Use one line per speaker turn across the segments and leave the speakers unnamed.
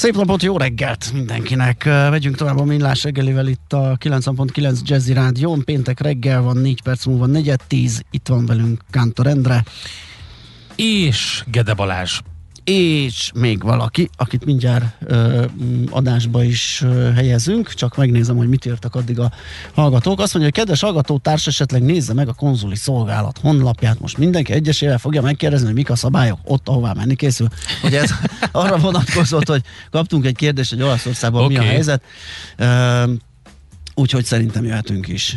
Szép napot, jó reggelt mindenkinek! Megyünk tovább a millás reggelivel itt a 90.9 Jazzy Rádión. Péntek reggel van, 4 perc múlva, negyed 10. Itt van velünk Kántor Endre.
És Gede Balázs
és még valaki, akit mindjárt ö, adásba is ö, helyezünk, csak megnézem, hogy mit írtak addig a hallgatók. Azt mondja, hogy kedves hallgatótárs esetleg nézze meg a konzuli szolgálat honlapját. Most mindenki egyesével fogja megkérdezni, hogy mik a szabályok ott, ahová menni készül. Hogy ez arra vonatkozott, hogy kaptunk egy kérdést, hogy Olaszországban okay. mi a helyzet. Ö, úgyhogy szerintem jöhetünk is.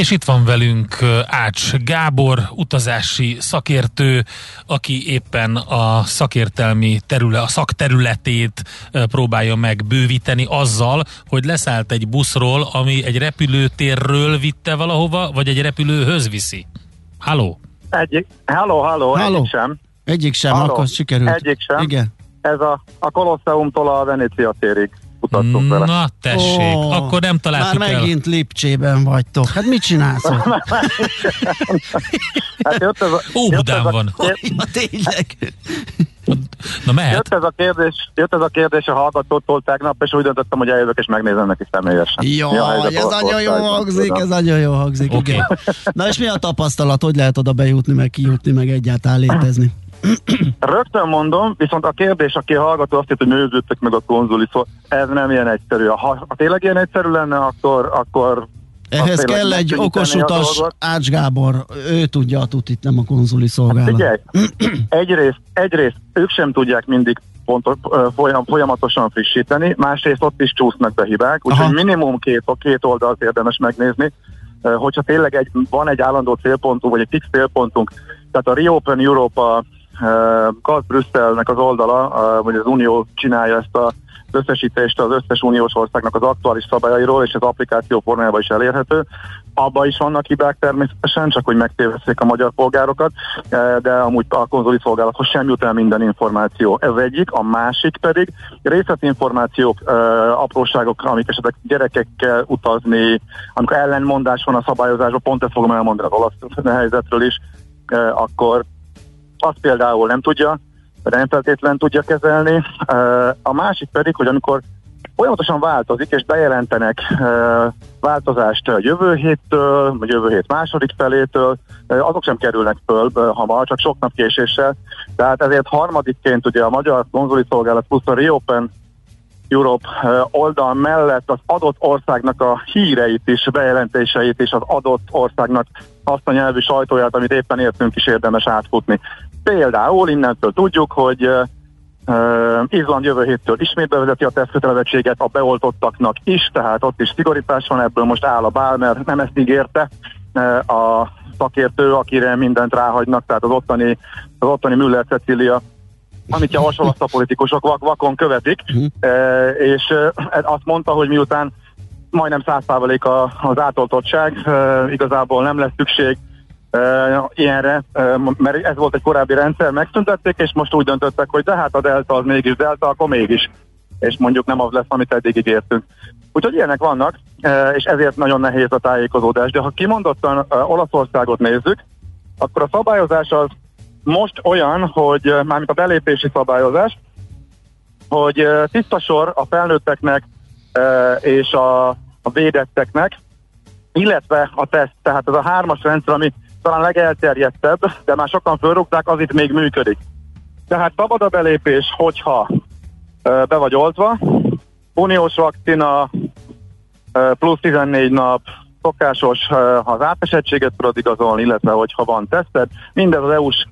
És itt van velünk Ács Gábor, utazási szakértő, aki éppen a szakértelmi terület, a szakterületét próbálja meg bővíteni azzal, hogy leszállt egy buszról, ami egy repülőtérről vitte valahova, vagy egy repülőhöz viszi. Halló?
Egyik, halló, halló,
Halló.
egyik sem.
Egyik sem,
Halló.
akkor sikerült.
Egyik sem.
Igen.
Ez a, a Kolosseumtól a Venécia térig utaztunk vele.
Na tessék,
Ó,
akkor nem
Már
találtuk el.
megint Lipcsében vagytok. Hát mit csinálsz?
Hát jött ez a,
Óbudán
jött ez a,
van.
ja, tényleg.
Na mehet.
Jött ez, a kérdés, jött ez a kérdés a hallgatótól tegnap, és úgy döntöttem, hogy eljövök és megnézem neki személyesen.
Jó,
Mi a helyzet
ez nagyon jó hangzik, ez nagyon jó hangzik,
Oké.
igen. Na és mi a tapasztalat, hogy lehet oda bejutni, meg kijutni, meg egyáltalán létezni?
Rögtön mondom, viszont a kérdés, aki hallgató azt hitt, hogy nőződtek meg a konzuli, szó, ez nem ilyen egyszerű. Ha, ha tényleg ilyen egyszerű lenne, akkor, akkor
Ehhez kell egy okos
a
utas. Ács Gábor, ő tudja a tutit, nem a konzuli
Hát
szolgálat.
Figyelj, egyrészt, egyrészt ők sem tudják mindig pontos, folyam, folyamatosan frissíteni, másrészt ott is csúsznak be hibák, úgyhogy minimum két, két oldalt érdemes megnézni, hogyha tényleg egy, van egy állandó célpontunk, vagy egy fix célpontunk, tehát a Reopen Europa Gaz Brüsszelnek az oldala, vagy az Unió csinálja ezt a összesítést az összes uniós országnak az aktuális szabályairól, és az applikáció formájában is elérhető. Abba is vannak hibák természetesen, csak hogy megtévesszék a magyar polgárokat, de amúgy a konzoli szolgálathoz sem jut el minden információ. Ez egyik, a másik pedig részletinformációk, apróságok, amik esetleg gyerekekkel utazni, amikor ellenmondás van a szabályozásban, pont ezt fogom elmondani az olasz helyzetről is, akkor azt például nem tudja, vagy nem feltétlen tudja kezelni. A másik pedig, hogy amikor folyamatosan változik, és bejelentenek változást a jövő héttől, vagy jövő hét második felétől, azok sem kerülnek föl hamar, csak sok nap késéssel. Tehát ezért harmadikként ugye a Magyar Konzuli Szolgálat plusz a Reopen Europe oldal mellett az adott országnak a híreit is, bejelentéseit is az adott országnak azt a nyelvű sajtóját, amit éppen értünk is érdemes átfutni. Például innentől tudjuk, hogy Uh, Izland jövő héttől ismét bevezeti a tesztkötelezettséget a beoltottaknak is, tehát ott is szigorítás van, ebből most áll a bál, mert nem ezt ígérte uh, a szakértő, akire mindent ráhagynak, tehát az ottani, az ottani Müller Cecília amit javasol, azt a politikusok vak, vakon követik, uh, és uh, azt mondta, hogy miután majdnem 100% a- az átoltottság, igazából nem lesz szükség ilyenre, mert ez volt egy korábbi rendszer, megszüntették, és most úgy döntöttek, hogy de hát a delta az mégis delta, akkor mégis. És mondjuk nem az lesz, amit eddig ígértünk. Úgyhogy ilyenek vannak, és ezért nagyon nehéz a tájékozódás. De ha kimondottan Olaszországot nézzük, akkor a szabályozás az most olyan, hogy mármint a belépési szabályozás, hogy tiszta sor a felnőtteknek és a, a védetteknek, illetve a teszt, tehát ez a hármas rendszer, ami talán legelterjedtebb, de már sokan fölrúgták, az itt még működik. Tehát szabad a belépés, hogyha ö, be vagy oltva, uniós vakcina, plusz 14 nap, szokásos, ha az átesettséget tudod igazolni, illetve hogyha van teszted, mindez az EU-s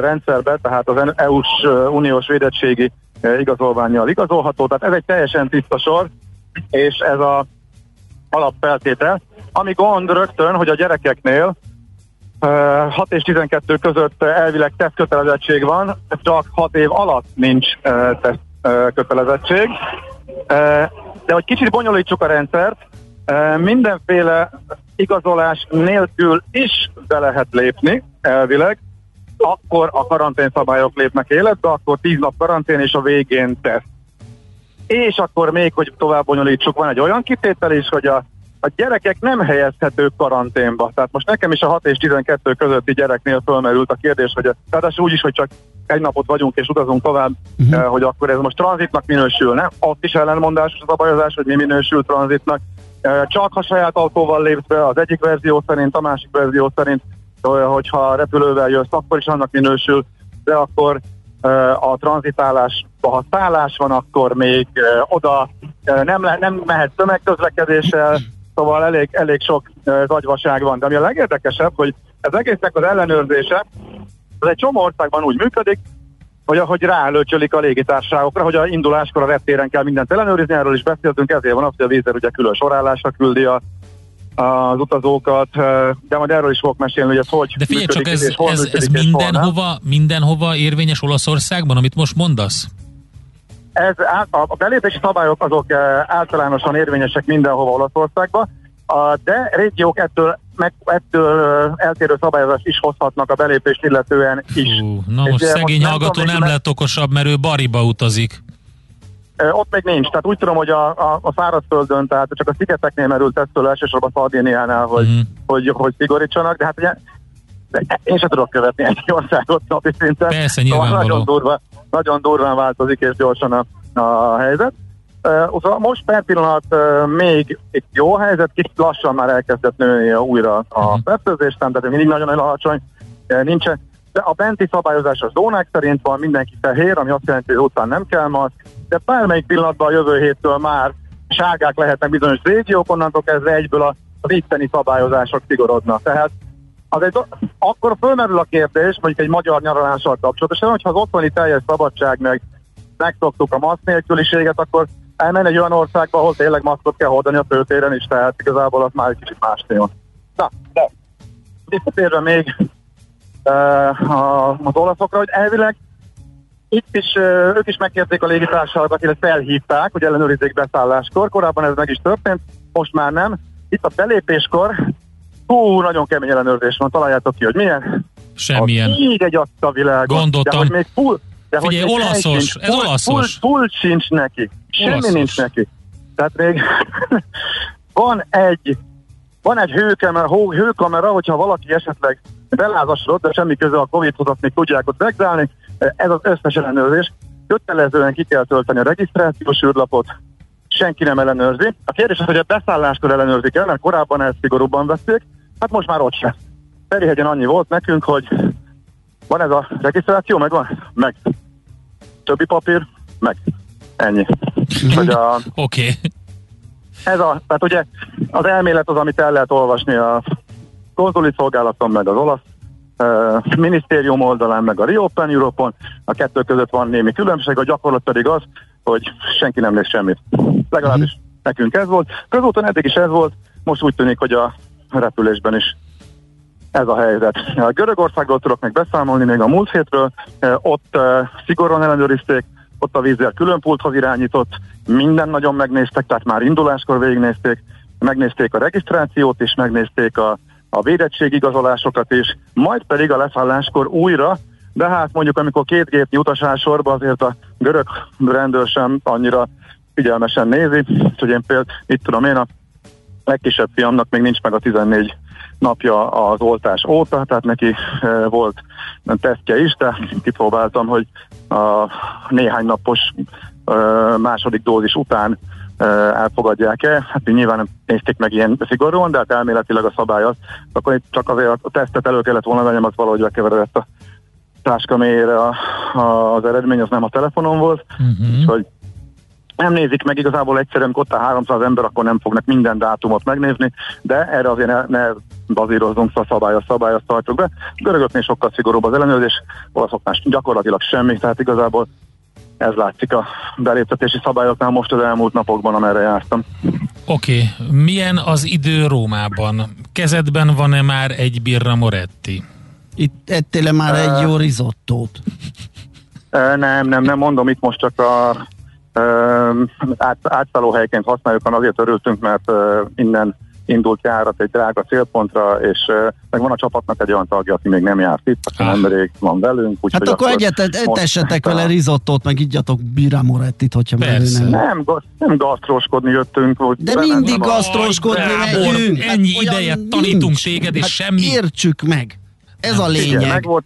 rendszerbe, tehát az EU-s uniós védettségi igazolványjal igazolható, tehát ez egy teljesen tiszta sor, és ez a alapfeltétel. Ami gond rögtön, hogy a gyerekeknél 6 és 12 között elvileg teszt kötelezettség van, csak 6 év alatt nincs teszt kötelezettség. De hogy kicsit bonyolítsuk a rendszert, mindenféle igazolás nélkül is be lehet lépni, elvileg, akkor a karantén szabályok lépnek életbe, akkor 10 nap karantén és a végén teszt. És akkor még, hogy tovább bonyolítsuk, van egy olyan kitétel is, hogy a a gyerekek nem helyezhetők karanténba. Tehát most nekem is a 6 és 12 közötti gyereknél fölmerült a kérdés, hogy tehát úgy is, hogy csak egy napot vagyunk és utazunk tovább, uh-huh. hogy akkor ez most tranzitnak minősül, nem? Ott is ellenmondásos a szabályozás, hogy mi minősül tranzitnak. Eh, csak ha saját autóval lépsz be, az egyik verzió szerint, a másik verzió szerint, hogyha repülővel jössz, akkor is annak minősül, de akkor a tranzitálás, ha szállás van, akkor még oda nem, le, nem mehet tömegközlekedéssel, Szóval elég, elég sok zagyvaság van. De ami a legérdekesebb, hogy ez egésznek az ellenőrzése, az egy csomó országban úgy működik, hogy ahogy rálöcsölik a légitársaságokra, hogy a induláskor a reptéren kell mindent ellenőrizni, erről is beszéltünk, ezért van az, hogy a vízer ugye külön sorállásra küldi a, az utazókat, de majd erről is fogok mesélni, hogy ez hogy
De figyelj csak, ez, ez, ez mindenhova, mindenhova érvényes Olaszországban, amit most mondasz?
Ez, a belépési szabályok azok általánosan érvényesek mindenhova Olaszországba, de régiók ettől, meg, ettől eltérő szabályozást is hozhatnak a belépést illetően is.
Hú, na most szegény hallgató nem, nem lett okosabb, mert ő Bariba utazik.
Ott még nincs, tehát úgy tudom, hogy a, a, a szárazföldön, tehát csak a szigeteknél merült ettől elsősorban Szardéniánál, hogy, mm. hogy, hogy szigorítsanak, de hát ugye én sem tudok követni egy országot napi szinten.
Persze, szóval
nagyon, durva, nagyon durván változik és gyorsan a, a helyzet. Uh, most per pillanat uh, még egy jó helyzet, kicsit lassan már elkezdett nőni újra a uh-huh. fertőzés, tehát mindig nagyon alacsony, uh, nincsen. De a benti szabályozás a zónák szerint van, mindenki fehér, ami azt jelenti, hogy után nem kell maszk, de bármelyik pillanatban a jövő héttől már sárgák lehetnek bizonyos régiók, onnantól kezdve egyből a, az itteni szabályozások szigorodnak. Tehát az akkor fölmerül a kérdés, mondjuk egy magyar nyaralással kapcsolatosan, hogyha az otthoni teljes szabadság meg megszoktuk a maszk nélküliséget, akkor elmenni egy olyan országba, ahol tényleg maszkot kell hordani a főtéren is, tehát igazából az már egy kicsit más téma. Na, de visszatérve még uh, az olaszokra, hogy elvileg itt is, uh, ők is megkérték a légitársaságokat, illetve felhívták, hogy ellenőrizzék beszálláskor. Korábban ez meg is történt, most már nem. Itt a belépéskor Hú, nagyon kemény ellenőrzés van, találjátok ki, hogy milyen.
Semmilyen.
Így egy a világon.
Gondoltam.
De hogy még full,
de Figyelj, hogy olaszos, ez full,
olaszos. Full, full sincs neki. Semmi olaszos. nincs neki. Tehát még van egy van egy hőkamera, hőkamera, hogyha valaki esetleg belázasodott, de semmi köze a Covid-hoz, még tudják ott vegzálni. Ez az összes ellenőrzés. Kötelezően ki kell tölteni a regisztrációs űrlapot, senki nem ellenőrzi. A kérdés az, hogy a beszálláskor ellenőrzik el, mert korábban ezt szigorúbban veszik, hát most már ott sem. Ferihegyen annyi volt nekünk, hogy van ez a regisztráció, meg van? Meg. Többi papír? Meg. Ennyi.
Oké. Okay.
Ez a, tehát ugye az elmélet az, amit el lehet olvasni a konzuli szolgálaton, meg az olasz uh, minisztérium oldalán, meg a Reopen Europe-on. A kettő között van némi különbség, a gyakorlat pedig az, hogy senki nem néz semmit. Legalábbis uh-huh. nekünk ez volt. Közúton eddig is ez volt, most úgy tűnik, hogy a repülésben is ez a helyzet. A Görögországról tudok meg beszámolni még a múlt hétről, ott szigorúan ellenőrizték, ott a vízzel külön pulthoz irányított, minden nagyon megnéztek, tehát már induláskor végignézték, megnézték a regisztrációt és megnézték a, a igazolásokat is, majd pedig a leszálláskor újra, de hát mondjuk amikor két gépnyi utasás sorba azért a görög rendőr sem annyira figyelmesen nézi, hogy én például, mit tudom én, a legkisebb fiamnak még nincs meg a 14 napja az oltás óta, tehát neki volt tesztje is, de kipróbáltam, hogy a néhány napos második dózis után elfogadják-e. Hát nyilván nem nézték meg ilyen szigorúan, de hát elméletileg a szabály az. Akkor itt csak azért a tesztet elő kellett volna vennem, az valahogy bekeveredett a táska mélyére a, a, az eredmény, az nem a telefonon volt, uh-huh. úgyhogy nem nézik meg igazából egyszerűen, amikor ott a 300 ember, akkor nem fognak minden dátumot megnézni, de erre azért ne, ne bazírozzunk, szóval szabályos szabályos tartjuk be. Görögöknél sokkal szigorúbb az ellenőrzés, olaszoknál gyakorlatilag semmi, tehát igazából ez látszik a beléptetési szabályoknál most az elmúlt napokban, amerre jártam.
Oké, okay. milyen az idő Rómában? Kezedben van-e már egy birra Moretti?
Itt ettél már uh, egy jó risottót?
Uh, nem, nem, nem mondom, itt most csak a át, átszállóhelyként használjuk, azért örültünk, mert innen indult járat egy drága célpontra, és meg van a csapatnak egy olyan tagja, aki még nem járt itt, aki ah. nemrég van velünk.
Úgy, hát akkor, akkor egyet tessetek vele rizottót, meg igyatok Morettit, hogyha már
nem. Nem, nem gasztroskodni jöttünk. Hogy
De mindig gasztroskodni megyünk.
Ennyi hát ideje tanítunk téged, és hát semmi.
Értsük meg. Ez a lényeg. Igen,
meg volt,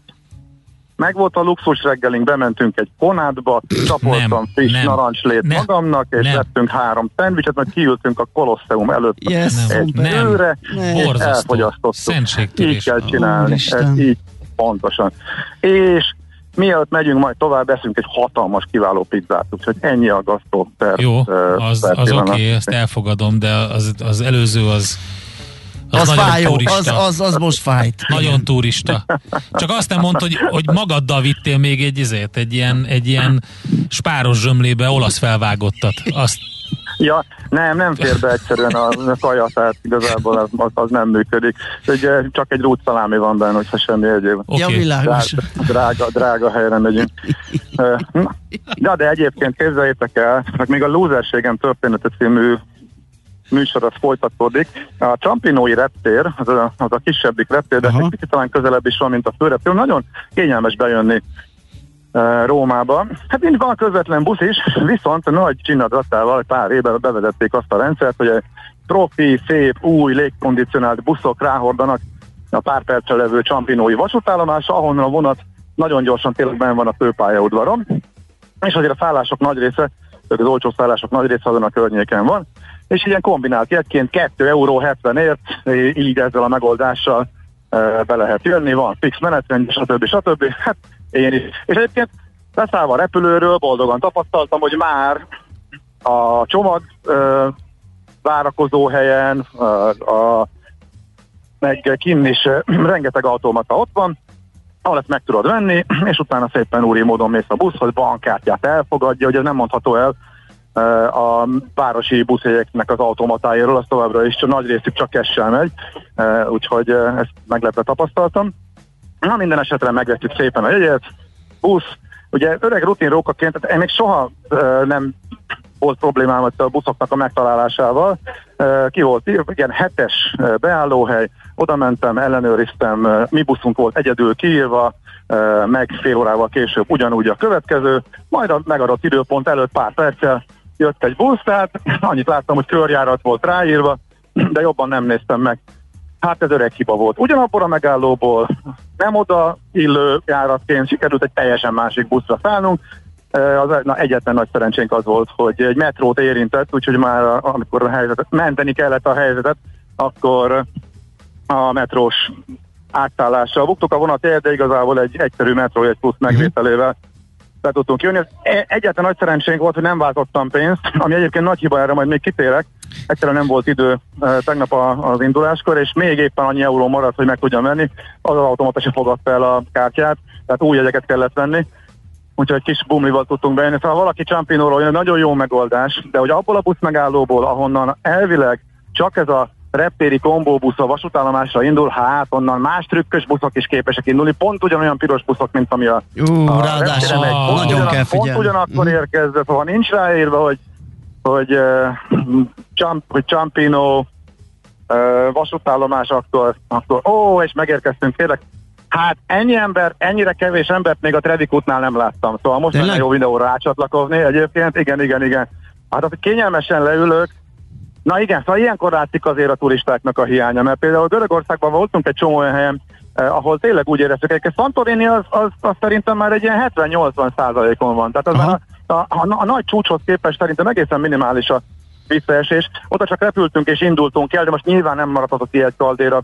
meg volt a luxus reggelink, bementünk egy konádba, csapoltam friss nem, narancslét nem, magamnak, és nem. vettünk három szendvicset, majd kiültünk a Kolosseum előtt
yes,
egy
nem,
őre, és elfogyasztottuk. Így kell csinálni, ez így pontosan. És mielőtt megyünk, majd tovább eszünk egy hatalmas, kiváló pizzát, úgyhogy ennyi a gasztó
per Jó, az, az oké, okay, ezt elfogadom, de az, az előző az
az, az fájó, az, az, az most fájt.
Nagyon turista. Csak azt nem mondta, hogy, hogy magaddal vittél még egy, ezért, egy ilyen, egy ilyen spáros zsömlébe olasz felvágottat. Azt
Ja, nem, nem fér be egyszerűen a, a kaja, tehát igazából az, az, az nem működik. Ugye, csak egy rút szalámi van benne, hogyha semmi egyéb.
Okay. Ja, világos.
Drága, drága, drága helyre megyünk. De, de egyébként képzeljétek el, meg még a Lúzerségem története című műsor az folytatódik. A Csampinói reptér, az a, az a kisebbik reptér, de kicsit talán közelebb is van, mint a főreptér. Nagyon kényelmes bejönni uh, Rómába. Hát így van közvetlen busz is, viszont nagy csinadratával pár éve bevezették azt a rendszert, hogy egy profi, szép, új, légkondicionált buszok ráhordanak a pár perccel levő Csampinói vasútállomás, ahonnan a vonat nagyon gyorsan tényleg benne van a főpályaudvaron, és azért a szállások nagy része, az olcsó szállások nagy része azon a környéken van, és ilyen kombinált jegyként 2 euró 70 ért, így ezzel a megoldással be lehet jönni, van fix menetrend, stb. stb. Hát én is. És egyébként leszállva a repülőről boldogan tapasztaltam, hogy már a csomag ö, várakozó helyen, a, a, meg kinn is rengeteg automata ott van, ahol ezt meg tudod venni, és utána szépen úri módon mész a buszhoz, bankkártyát elfogadja, hogy ez nem mondható el, a városi buszjegyeknek az automatájáról, az továbbra is csak nagy részük csak kessel megy, úgyhogy ezt meglepve tapasztaltam. Na minden esetre megvettük szépen a jegyet, busz, ugye öreg rutin rókaként, tehát én még soha nem volt problémám a buszoknak a megtalálásával. Ki volt igen, hetes beállóhely, oda mentem, ellenőriztem, mi buszunk volt egyedül kiírva, meg fél órával később ugyanúgy a következő, majd a megadott időpont előtt pár perccel jött egy busz, tehát annyit láttam, hogy körjárat volt ráírva, de jobban nem néztem meg. Hát ez öreg hiba volt. Ugyanabból a megállóból nem oda illő járatként sikerült egy teljesen másik buszra szállnunk. Az na, egyetlen nagy szerencsénk az volt, hogy egy metrót érintett, úgyhogy már amikor a helyzetet, menteni kellett a helyzetet, akkor a metrós átszállással buktuk a vonat de igazából egy egyszerű metró egy plusz megvételével be tudtunk jönni. E, egyetlen nagy szerencsénk volt, hogy nem váltottam pénzt, ami egyébként nagy hiba, erre majd még kitérek. Egyszerűen nem volt idő e, tegnap az induláskor, és még éppen annyi euró maradt, hogy meg tudjam venni. Az az automata se fogadta el a kártyát, tehát új jegyeket kellett venni. Úgyhogy kis bumlival tudtunk bejönni. Szóval valaki Csampinóról jön, nagyon jó megoldás, de hogy abból a busz megállóból, ahonnan elvileg csak ez a reptéri kombóbusz a vasútállomásra indul, hát onnan más trükkös buszok is képesek indulni, pont ugyanolyan piros buszok, mint ami a,
Ú, a ráadásul megy. Pont, nagyon ugyan, kell figyelni.
Pont ugyanakkor mm. érkezve, szóval nincs ráírva, hogy hogy, uh, hogy Champino uh, vasútállomás, akkor, akkor ó, és megérkeztünk, kérlek, Hát ennyi ember, ennyire kevés embert még a Trevikútnál nem láttam. Szóval most lenne jó videóra rácsatlakozni egyébként. Igen, igen, igen. Hát hogy kényelmesen leülök, Na igen, szóval ilyenkor látszik azért a turistáknak a hiánya, mert például Görögországban voltunk egy csomó olyan helyen, eh, ahol tényleg úgy éreztük, hogy Santorini az, az, az szerintem már egy ilyen 70-80 százalékon van. Tehát az már a, a, a, a nagy csúcshoz képest szerintem egészen minimális a visszaesés. Oda csak repültünk és indultunk el, de most nyilván nem maradhatott egy kaldéra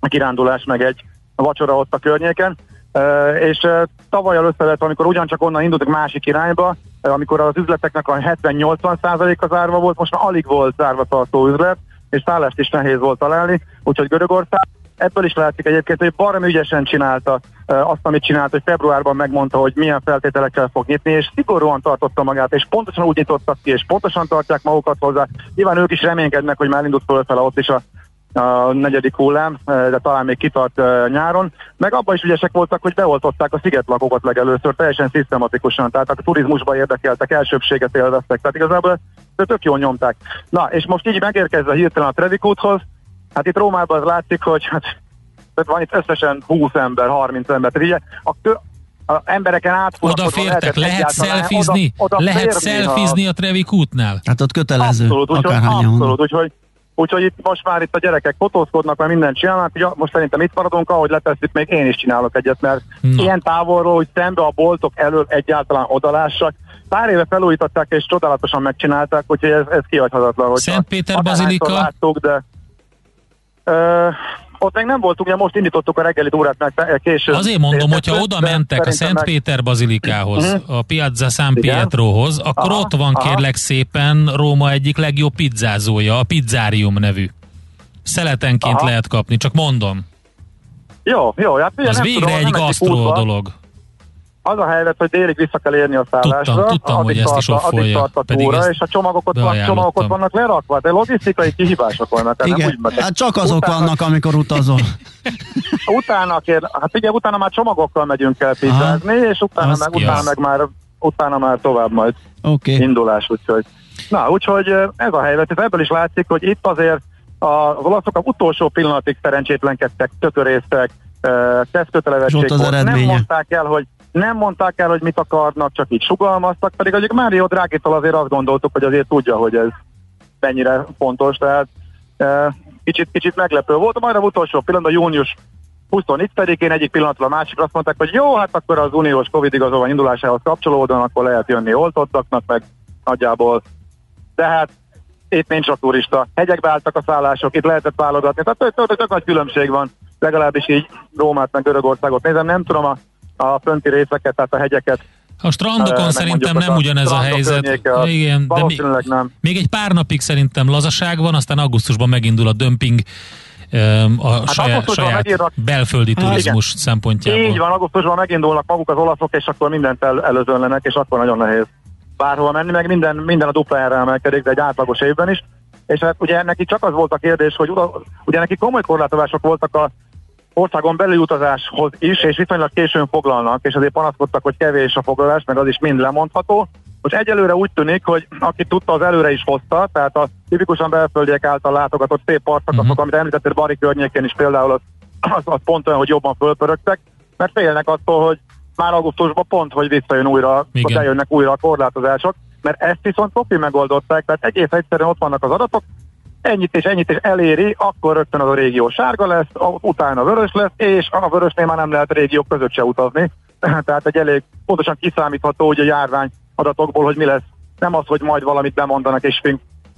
a kirándulás meg egy vacsora ott a környéken. Uh, és uh, tavaly először, amikor ugyancsak onnan indultak másik irányba, amikor az üzleteknek a 70-80%-a zárva volt, most már alig volt zárva tartó üzlet, és szállást is nehéz volt találni, úgyhogy Görögország ebből is látszik egyébként, hogy baromi ügyesen csinálta azt, amit csinált, hogy februárban megmondta, hogy milyen feltételekkel fog nyitni, és szigorúan tartotta magát, és pontosan úgy nyitottak ki, és pontosan tartják magukat hozzá. Nyilván ők is reménykednek, hogy már indult fölfele ott is a a negyedik hullám, de talán még kitart nyáron. Meg abban is ügyesek voltak, hogy beoltották a szigetlakókat legelőször, teljesen szisztematikusan, tehát a turizmusba érdekeltek, elsőbséget élveztek, tehát igazából ezt tök jól nyomták. Na, és most így megérkezve hirtelen a Trevikúthoz, hát itt Rómában az látszik, hogy hát, van itt összesen 20 ember, 30 ember, tehát ugye a, a embereken át
Oda fértek, lehet szelfizni? Oda, oda lehet szelfizni a Trevikútnál?
Hát ott kötelező,
abszolút, úgyhogy, abszolút, úgyhogy Úgyhogy itt most már itt a gyerekek fotózkodnak, mert mindent csinálnak. Ugye most szerintem itt maradunk, ahogy letesszük, még én is csinálok egyet, mert no. ilyen távolról, hogy szembe a boltok elől egyáltalán odalássak. Pár éve felújították és csodálatosan megcsinálták, úgyhogy ez, ez kihagyhatatlan.
Szent Péter Bazilika?
Láttuk, de ö, ott még nem voltunk, ugye most indítottuk a reggeli órát meg később.
Azért mondom, hogyha oda mentek a Szent meg... Péter bazilikához, uh-huh. a Piazza San Pietrohoz, akkor aha, ott van aha. kérlek szépen Róma egyik legjobb pizzázója, a Pizzarium nevű. Szeletenként aha. lehet kapni, csak mondom.
Jó, jó. Hát,
Az végre tudom, egy gasztró dolog.
Az a helyzet, hogy délig vissza kell érni a szállásra.
Tudtam, tudtam hogy ezt is.
Tart a túra, és a csomagok van, csomagok ott vannak lerakva, de logisztikai kihívások vannak.
Igen, nem úgy hát csak azok utána, vannak, amikor utazol.
utána kér, hát ugye utána már csomagokkal megyünk el pizzázni, és utána meg, utána meg már, utána már tovább majd okay. indulás, úgyhogy. Na, úgyhogy ez a helyzet, ebből is látszik, hogy itt azért az olaszok a utolsó pillanatig szerencsétlenkedtek, tökörésztek, tesztkötelezettség volt. Nem mondták el, hogy nem mondták el, hogy mit akarnak, csak így sugalmaztak, pedig azért Mário Drágitól azért azt gondoltuk, hogy azért tudja, hogy ez mennyire fontos, tehát e, kicsit, kicsit meglepő volt. Majd a utolsó pillanatban, június 24-én egyik pillanatban a másik azt mondták, hogy jó, hát akkor az uniós Covid igazolvány indulásához kapcsolódóan, akkor lehet jönni oltottaknak, meg nagyjából. De hát itt nincs a turista. Hegyekbe álltak a szállások, itt lehetett válogatni. Tehát tök, tök, tök nagy különbség van, legalábbis így Rómát meg Görögországot nézem. Nem tudom a a fönti részeket, tehát a hegyeket.
A strandokon uh, szerintem nem ugyanez a, a helyzet.
Igen, de még, nem.
még egy pár napig szerintem lazaság van, aztán augusztusban megindul a dömping a hát saját, saját megírnak, belföldi turizmus igen. szempontjából.
Így van, augusztusban megindulnak maguk az olaszok, és akkor mindent el, előzönlenek, és akkor nagyon nehéz bárhol menni, meg minden, minden a dupla erre emelkedik, de egy átlagos évben is. És hát ugye neki csak az volt a kérdés, hogy ugye neki komoly korlátozások voltak a országon belüli utazáshoz is, és viszonylag későn foglalnak, és azért panaszkodtak, hogy kevés a foglalás, meg az is mind lemondható. Most egyelőre úgy tűnik, hogy aki tudta, az előre is hozta, tehát a tipikusan belföldiek által látogatott szép partszakaszok, uh-huh. amit említettél Bari környékén is például az, az, az pont olyan, hogy jobban fölpörögtek, mert félnek attól, hogy már augusztusban pont, hogy visszajön újra, Igen. bejönnek újra a korlátozások, mert ezt viszont profi megoldották, tehát egész egyszerűen ott vannak az adatok, ennyit és ennyit és eléri, akkor rögtön az a régió sárga lesz, utána vörös lesz, és a vörösnél már nem lehet régiók között se utazni. Tehát egy elég pontosan kiszámítható hogy a járvány adatokból, hogy mi lesz. Nem az, hogy majd valamit bemondanak, és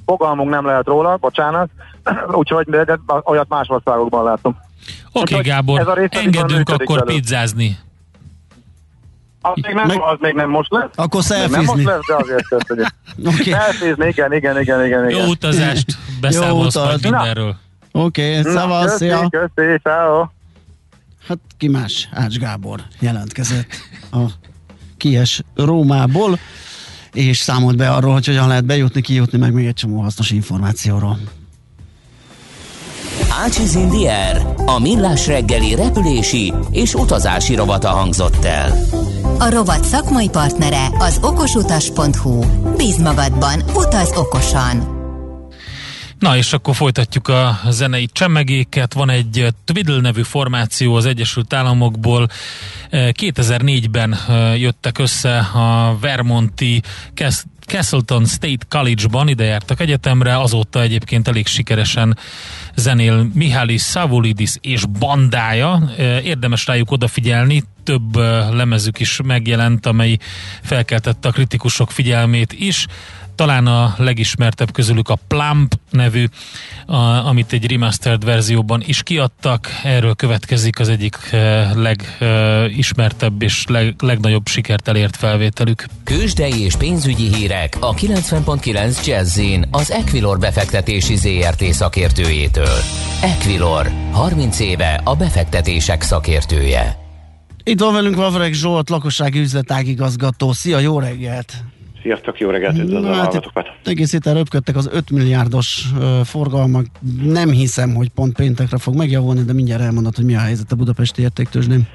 fogalmunk nem lehet róla, bocsánat, úgyhogy de, de olyat más országokban látom.
Oké, okay, Gábor, engedünk akkor elő. pizzázni.
Az még, nem, Meg... az még nem most lesz.
Akkor szelfizni. Nem most
lesz, de azért köszönjük. okay. Szelfizni, igen, igen, igen, igen,
igen. Jó utazást, beszámolsz majd mindenről.
Oké, okay, szavasz,
szia. Köszi, ciao.
Hát ki más? Ács Gábor jelentkezett a Kies Rómából, és számolt be arról, hogy hogyan lehet bejutni, kijutni, meg még egy csomó hasznos információról.
Ácsiz Indier, a millás reggeli repülési és utazási rovata hangzott el.
A rovat szakmai partnere az okosutas.hu. Bíz magadban, utaz okosan!
Na és akkor folytatjuk a zenei csemmegéket. Van egy Twiddle nevű formáció az Egyesült Államokból. 2004-ben jöttek össze a Vermonti Castleton State College-ban, ide jártak egyetemre, azóta egyébként elég sikeresen zenél Mihály Savulidis és bandája. Érdemes rájuk odafigyelni, több lemezük is megjelent, amely felkeltette a kritikusok figyelmét is. Talán a legismertebb közülük a Plump nevű, a, amit egy remastered verzióban is kiadtak. Erről következik az egyik legismertebb és leg, legnagyobb sikert elért felvételük.
Kősdei és pénzügyi hírek a 90.9 Jazzin az Equilor befektetési ZRT szakértőjétől. Equilor, 30 éve a befektetések szakértője.
Itt van velünk Vavreg Zsolt, lakossági üzletágigazgató. Szia, jó reggelt!
Sziasztok, jó reggelt, üdvözlöm a hát hallgatókat!
Egész héten röpködtek az 5 milliárdos uh, forgalmak. Nem hiszem, hogy pont péntekre fog megjavulni, de mindjárt elmondod, hogy mi a helyzet a budapesti értéktőzsdén.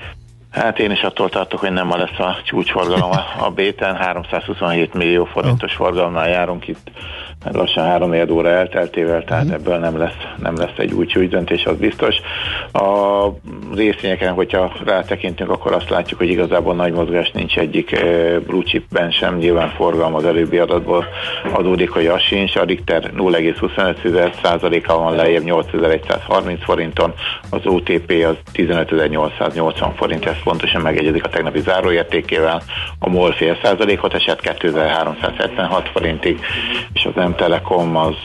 Hát én is attól tartok, hogy nem ma lesz a csúcsforgalom a, a béten. 327 millió forintos oh. forgalomnál járunk itt lassan három óra elteltével, tehát mm. ebből nem lesz, nem lesz egy új döntés, az biztos. A részvényeken, hogyha rátekintünk, akkor azt látjuk, hogy igazából nagy mozgás nincs egyik e, blue chipben sem, nyilván forgalom az előbbi adatból adódik, hogy az sincs. A Richter 0,25%-a van lejjebb 8130 forinton, az OTP az 15880 forint, ez pontosan megegyezik a tegnapi záróértékével, a MOL fél százalékot esett 2376 forintig, és az M-Telekom az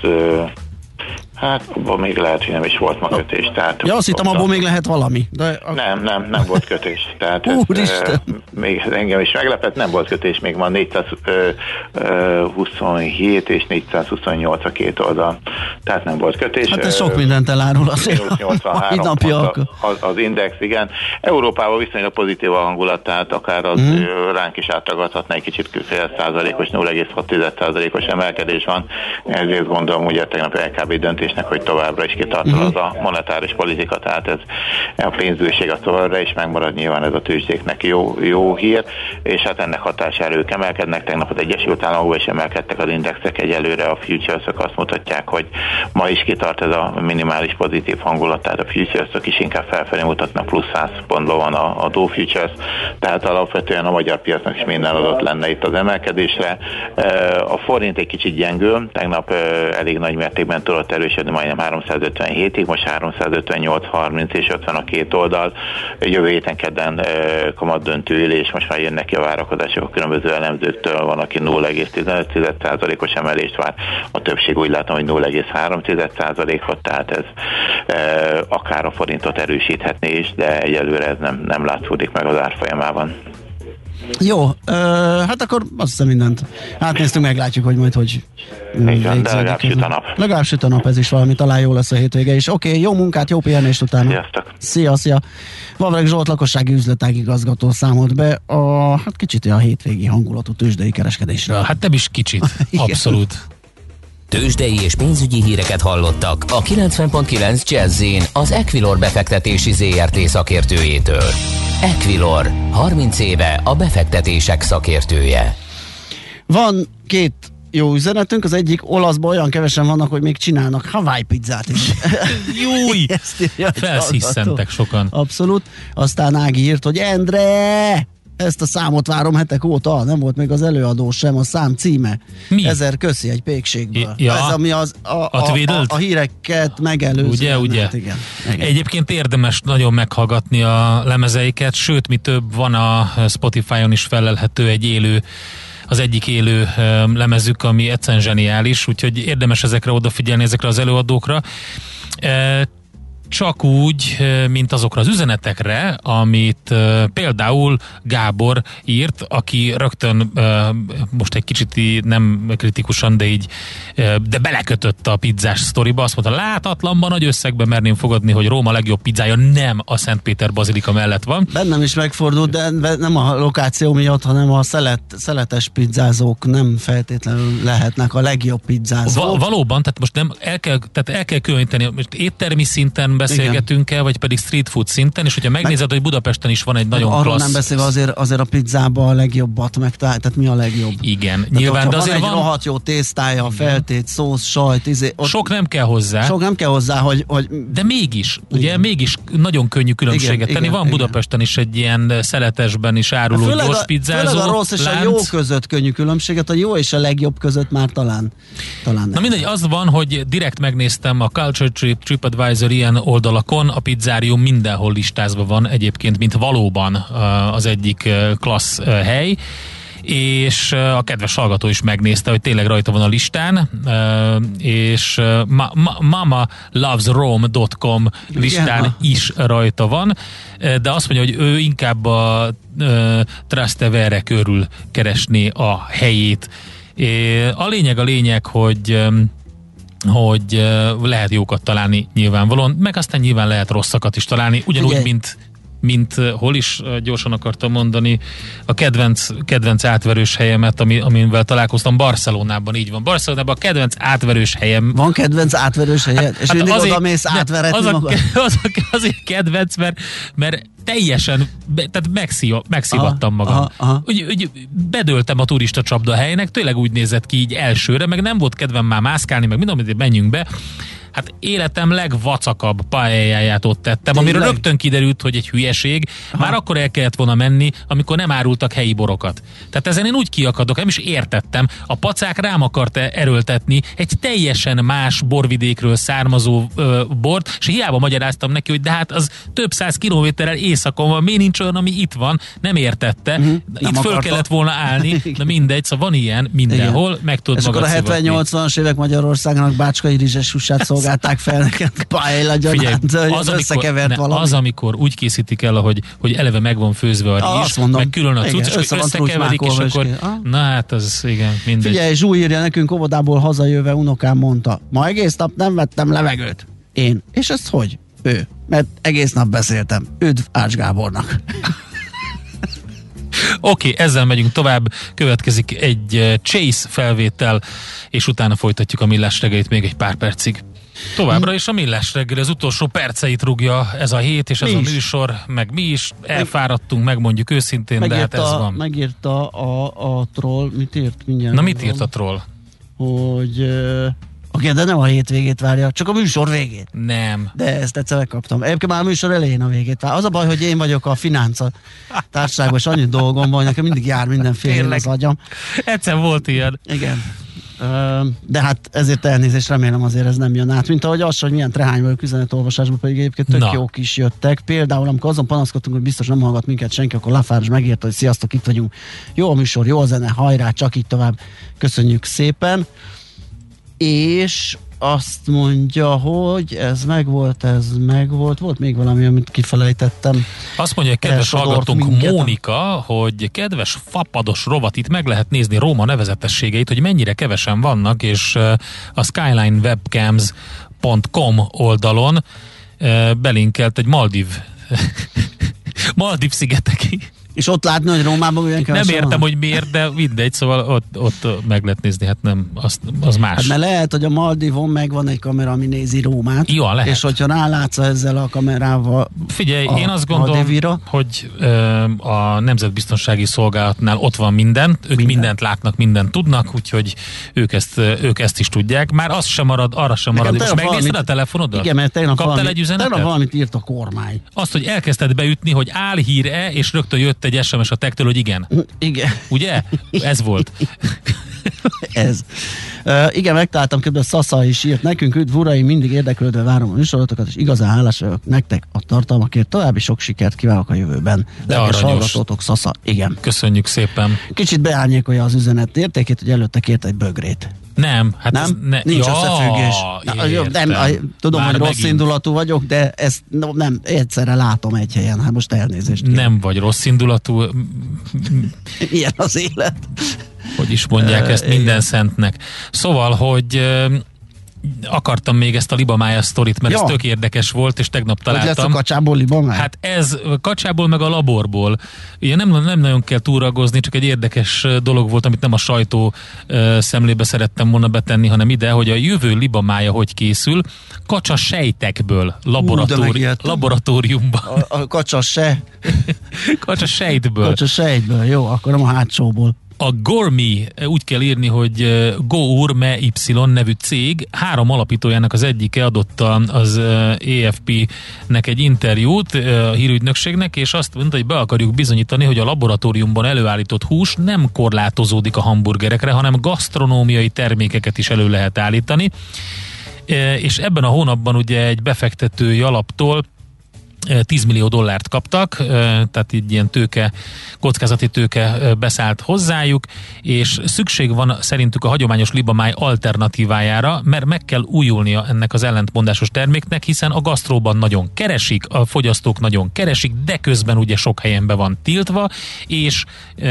Hát abban még lehet, hogy nem is volt ma kötés. Tehát
ja, azt hittem, abból még lehet valami.
De. Nem, nem, nem volt kötés. Tehát ez, e, még engem is meglepett, nem volt kötés, még van 427 és 428 a két oldal. Tehát nem volt kötés.
Hát ez sok mindent elárul azért.
83 napja. Az, az index, igen. Európában viszonylag pozitív a hangulat, tehát akár az mm. ránk is átragadhatna egy kicsit fél százalékos, 0,6 százalékos emelkedés van. Ezért gondolom, hogy a tegnapi LKB döntés döntésnek, hogy továbbra is kitartol uh-huh. az a monetáris politika, tehát ez a pénzbőség a továbbra is megmarad, nyilván ez a tőzsdéknek jó, jó hír, és hát ennek hatására ők emelkednek, tegnap az Egyesült Államokban is emelkedtek az indexek egyelőre, a futures azt mutatják, hogy ma is kitart ez a minimális pozitív hangulat, tehát a futures is inkább felfelé mutatnak, plusz 100 pontban van a, a Dow Futures, tehát alapvetően a magyar piacnak is minden adott lenne itt az emelkedésre. A forint egy kicsit gyengül, tegnap elég nagy mértékben tudott erős erősödni majdnem 357-ig, most 358, 30 és 50 a két oldal. Jövő héten kedden kamat döntő ülés, most már jönnek ki a várakozások a különböző elemzőktől, van, aki 0,15%-os emelést vár, a többség úgy látom, hogy 0,3%-ot, tehát ez akár a forintot erősíthetné is, de egyelőre ez nem, nem látszódik meg az árfolyamában.
Jó, ö, hát akkor azt hiszem mindent átnéztünk, meglátjuk, hogy majd hogy
Igen, de legalább süt a nap.
Legalább süt a nap, ez is valami, talán jó lesz a hétvége is. Oké, okay, jó munkát, jó pihenést utána.
Sziasztok.
Szia, szia. Vavreg Zsolt lakossági üzletág igazgató számolt be a, hát kicsit a hétvégi hangulatú tőzsdei kereskedésről.
Hát nem is kicsit, abszolút.
Tőzsdei és pénzügyi híreket hallottak a 90.9 jazz az Equilor befektetési ZRT szakértőjétől. Equilor, 30 éve a befektetések szakértője.
Van két jó üzenetünk, az egyik olaszban olyan kevesen vannak, hogy még csinálnak Hawaii pizzát is.
Júj! Felsziszentek sokan.
Abszolút. Aztán Ági írt, hogy Endre, ezt a számot várom hetek óta, nem volt még az előadó sem, a szám címe.
Mi?
Ezer köszi egy pékségből.
Ja.
Ez ami az a, a, a, a híreket megelőző.
Ugye, ugye. Hát igen, igen. Egyébként érdemes nagyon meghallgatni a lemezeiket, sőt, mi több van a Spotify-on is felelhető egy élő az egyik élő lemezük, ami egyszerűen zseniális, úgyhogy érdemes ezekre odafigyelni, ezekre az előadókra csak úgy, mint azokra az üzenetekre, amit például Gábor írt, aki rögtön most egy kicsit nem kritikusan, de így de belekötött a pizzás sztoriba, azt mondta, látatlanban nagy összegben merném fogadni, hogy Róma legjobb pizzája nem a Szent Péter Bazilika mellett van.
Bennem is megfordult, de nem a lokáció miatt, hanem a szelet, szeletes pizzázók nem feltétlenül lehetnek a legjobb pizzázók.
Va- valóban, tehát most nem el kell, tehát el kell különíteni, most éttermi szinten beszélgetünk-e, vagy pedig street food szinten, és hogyha megnézed, Meg, hogy Budapesten is van egy nagyon
arról
klassz...
nem beszélve azért, azért a pizzában a legjobbat megtalál, tehát mi a legjobb?
Igen,
tehát
nyilván, de azért
van... egy rohadt jó tésztája, feltét, szósz, sajt, izé,
ott Sok nem kell hozzá.
Sok nem kell hozzá, hogy... hogy
de mégis, igen. ugye mégis nagyon könnyű különbséget igen, tenni. Igen, van igen. Budapesten is egy ilyen szeletesben is áruló
főleg
gyors pizzázó.
Főleg a rossz és lánc. a jó között könnyű különbséget, a jó és a legjobb között már talán, talán
Na mindegy, az van, hogy direkt megnéztem a Culture Trip, TripAdvisor ilyen oldalakon, a pizzárium mindenhol listázva van egyébként, mint valóban az egyik klassz hely, és a kedves hallgató is megnézte, hogy tényleg rajta van a listán, és mamalovesrome.com listán is rajta van, de azt mondja, hogy ő inkább a Trastevere körül keresné a helyét. A lényeg a lényeg, hogy hogy lehet jókat találni nyilvánvalóan, meg aztán nyilván lehet rosszakat is találni, ugyanúgy, Figyelj. mint mint hol is gyorsan akartam mondani, a kedvenc, kedvenc átverős helyemet, ami, amivel találkoztam Barcelonában, így van. Barcelonában a kedvenc átverős helyem.
Van kedvenc átverős helye? Hát, és hát mindig azért, oda mész átveretni
az,
a,
az, a, azért kedvenc, mert, mert teljesen, tehát megszív, megszivattam magam. Aha, aha. Úgy, úgy bedöltem a turista csapda helynek, tényleg úgy nézett ki így elsőre, meg nem volt kedvem már mászkálni, meg minden, menjünk be hát életem legvacakabb pályáját ott tettem, amiről Tényleg? rögtön kiderült, hogy egy hülyeség. Aha. Már akkor el kellett volna menni, amikor nem árultak helyi borokat. Tehát ezen én úgy kiakadok, nem is értettem. A pacák rám akart erőltetni egy teljesen más borvidékről származó ö, bort, és hiába magyaráztam neki, hogy de hát az több száz kilométerrel északon van, miért nincs olyan, ami itt van, nem értette. Uh-huh. Itt nem föl akarta. kellett volna állni, de mindegy, szóval van ilyen mindenhol, Igen. meg tudod És
akkor a 70-80-as évek Magyarországnak bácskai rizses húsát szolgálták fel neked paella gyanánt, az,
amikor, ne, valami. az, amikor úgy készítik el, hogy, hogy eleve meg van főzve a rizs, mondom, meg külön a cucc, és összekeverik, és akkor, na hát az igen, mindegy.
Figyelj, Zsú írja nekünk óvodából hazajöve unokám mondta, ma egész nap nem vettem levegőt. Én. És ez hogy? Ő. Mert egész nap beszéltem. Üdv Ács Gábornak.
Oké, okay, ezzel megyünk tovább, következik egy eh, Chase felvétel, és utána folytatjuk a millás reggelyt még egy pár percig. Továbbra is a Millás reggel az utolsó perceit rúgja ez a hét, és mi ez is. a műsor, meg mi is elfáradtunk, megmondjuk őszintén, megírta, de hát ez van.
Megírta a, a troll, mit írt mindjárt?
Na mit írt a troll?
Hogy Oké, de nem a hétvégét várja, csak a műsor végét.
Nem.
De ezt egyszer megkaptam. Egyébként már a műsor elején a végét vár. Az a baj, hogy én vagyok a financa társaságban, és annyi dolgom van, nekem mindig jár mindenféle az agyam.
Egyszer volt ilyen.
Igen. De hát ezért elnézést remélem azért ez nem jön át. Mint ahogy az, hogy milyen trehány vagyok üzenetolvasásban, pedig egyébként tök Na. jók is jöttek. Például, amikor azon panaszkodtunk, hogy biztos nem hallgat minket senki, akkor Lafárs megírta, hogy sziasztok, itt vagyunk. Jó a műsor, jó a zene, hajrá, csak így tovább. Köszönjük szépen. És azt mondja, hogy ez megvolt, ez megvolt. Volt még valami, amit kifelejtettem.
Azt mondja, kedves hallgatónk minket. Mónika, hogy kedves fapados rovat, itt meg lehet nézni Róma nevezetességeit, hogy mennyire kevesen vannak, és a skylinewebcams.com oldalon belinkelt egy Maldiv Maldiv szigetekig
és ott látni, hogy Rómában milyen
Nem értem, van? hogy miért, de mindegy, szóval ott, ott meg lehet nézni, hát nem, az, az más. Hát
mert lehet, hogy a Maldivon megvan egy kamera, ami nézi Rómát.
Jó, lehet.
És hogyha rálátsz ezzel a kamerával
Figyelj, a, én azt gondolom, Maldivira, hogy ö, a Nemzetbiztonsági Szolgálatnál ott van minden, ők minden. mindent látnak, mindent tudnak, úgyhogy ők ezt, ők ezt is tudják. Már az sem marad, arra sem marad. Most megnézted a telefonodat?
Igen, mert tegnap Kaptál valami, egy üzenetet? Tegnap valamit írt a kormány.
Azt, hogy elkezdted beütni, hogy álhír-e, és rögtön jött jött egy SMS a tektől, hogy igen.
Igen.
Ugye? Ez volt.
Ez. Uh, igen, megtaláltam, kb. Szasza is írt nekünk, üdv uraim, mindig érdeklődve várom a műsorotokat, és igazán hálás vagyok nektek a tartalmakért. További sok sikert kívánok a jövőben. De Lelkes hallgatótok, Szasza, igen.
Köszönjük szépen.
Kicsit beárnyékolja az üzenet értékét, hogy előtte kért egy bögrét.
Nem, hát
nem?
Ez ne,
nincs ja, összefüggés. Na, jó, nem, a, tudom, Már hogy megint. rossz indulatú vagyok, de ezt no, nem, egyszerre látom egy helyen, hát most elnézést.
Kérem. Nem vagy rossz indulatú.
Ilyen az élet.
Hogy is mondják ezt minden szentnek. Szóval, hogy akartam még ezt a libamája sztorit, mert ja. ez tök érdekes volt, és tegnap találtam. Hogy lesz
a kacsából libamája?
Hát ez kacsából meg a laborból. Ugye nem, nem nagyon kell túragozni, csak egy érdekes dolog volt, amit nem a sajtó uh, szemlébe szerettem volna betenni, hanem ide, hogy a jövő libamája hogy készül. Kacsa sejtekből laboratóri- Ú, laboratóriumban.
A, a kacsa se.
kacsa sejtből.
Kacsa sejtből, jó, akkor nem a hátsóból.
A Gormi, úgy kell írni, hogy Gourme Y nevű cég három alapítójának az egyike adott az EFP-nek egy interjút a hírügynökségnek, és azt mondta, hogy be akarjuk bizonyítani, hogy a laboratóriumban előállított hús nem korlátozódik a hamburgerekre, hanem gasztronómiai termékeket is elő lehet állítani. És ebben a hónapban ugye egy befektetői alaptól 10 millió dollárt kaptak, tehát így ilyen tőke, kockázati tőke beszállt hozzájuk, és szükség van szerintük a hagyományos libamáj alternatívájára, mert meg kell újulnia ennek az ellentmondásos terméknek, hiszen a gasztróban nagyon keresik, a fogyasztók nagyon keresik, de közben ugye sok helyen be van tiltva, és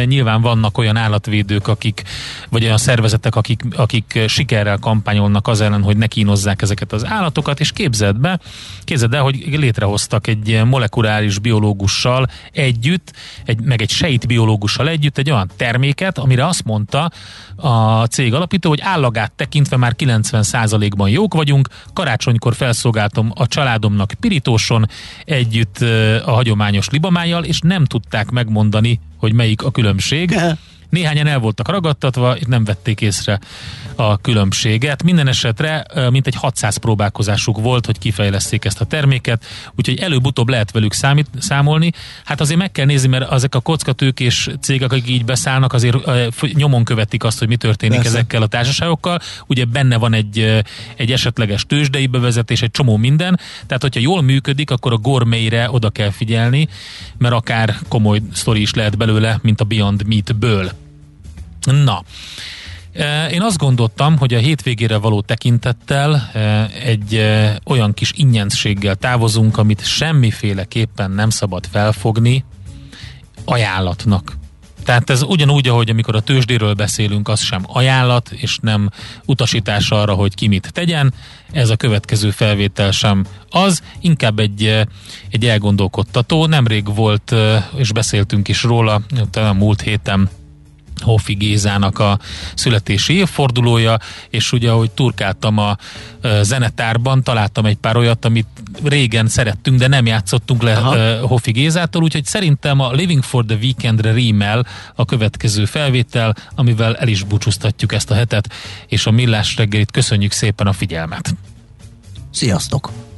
nyilván vannak olyan állatvédők, akik, vagy olyan szervezetek, akik, akik sikerrel kampányolnak az ellen, hogy ne kínozzák ezeket az állatokat, és képzeld be, képzeld el, hogy létrehoztak egy egy molekuláris biológussal együtt, egy, meg egy sejt biológussal együtt egy olyan terméket, amire azt mondta a cég alapító, hogy állagát tekintve már 90%-ban jók vagyunk, karácsonykor felszolgáltam a családomnak pirítóson együtt a hagyományos libamájjal, és nem tudták megmondani, hogy melyik a különbség. Néhányan el voltak ragadtatva, és nem vették észre a különbséget. Minden esetre mint egy 600 próbálkozásuk volt, hogy kifejleszték ezt a terméket, úgyhogy előbb-utóbb lehet velük számít, számolni. Hát azért meg kell nézni, mert ezek a kockatők és cégek, akik így beszállnak, azért nyomon követik azt, hogy mi történik Persze. ezekkel a társaságokkal. Ugye benne van egy, egy esetleges tőzsdei bevezetés, egy csomó minden. Tehát, hogyha jól működik, akkor a gourmetre oda kell figyelni, mert akár komoly sztori is lehet belőle, mint a Beyond Meat-ből. Na, én azt gondoltam, hogy a hétvégére való tekintettel egy olyan kis ingyenséggel távozunk, amit semmiféleképpen nem szabad felfogni ajánlatnak. Tehát ez ugyanúgy, ahogy amikor a tőzsdéről beszélünk, az sem ajánlat, és nem utasítás arra, hogy ki mit tegyen. Ez a következő felvétel sem az, inkább egy, egy elgondolkodtató. Nemrég volt, és beszéltünk is róla, talán múlt héten Hoffi Gézának a születési évfordulója, és ugye, ahogy turkáltam a zenetárban, találtam egy pár olyat, amit régen szerettünk, de nem játszottunk le Aha. Hoffi Gézától, úgyhogy szerintem a Living for the Weekendre rímel a következő felvétel, amivel el is búcsúztatjuk ezt a hetet, és a Millás reggelit köszönjük szépen a figyelmet.
Sziasztok!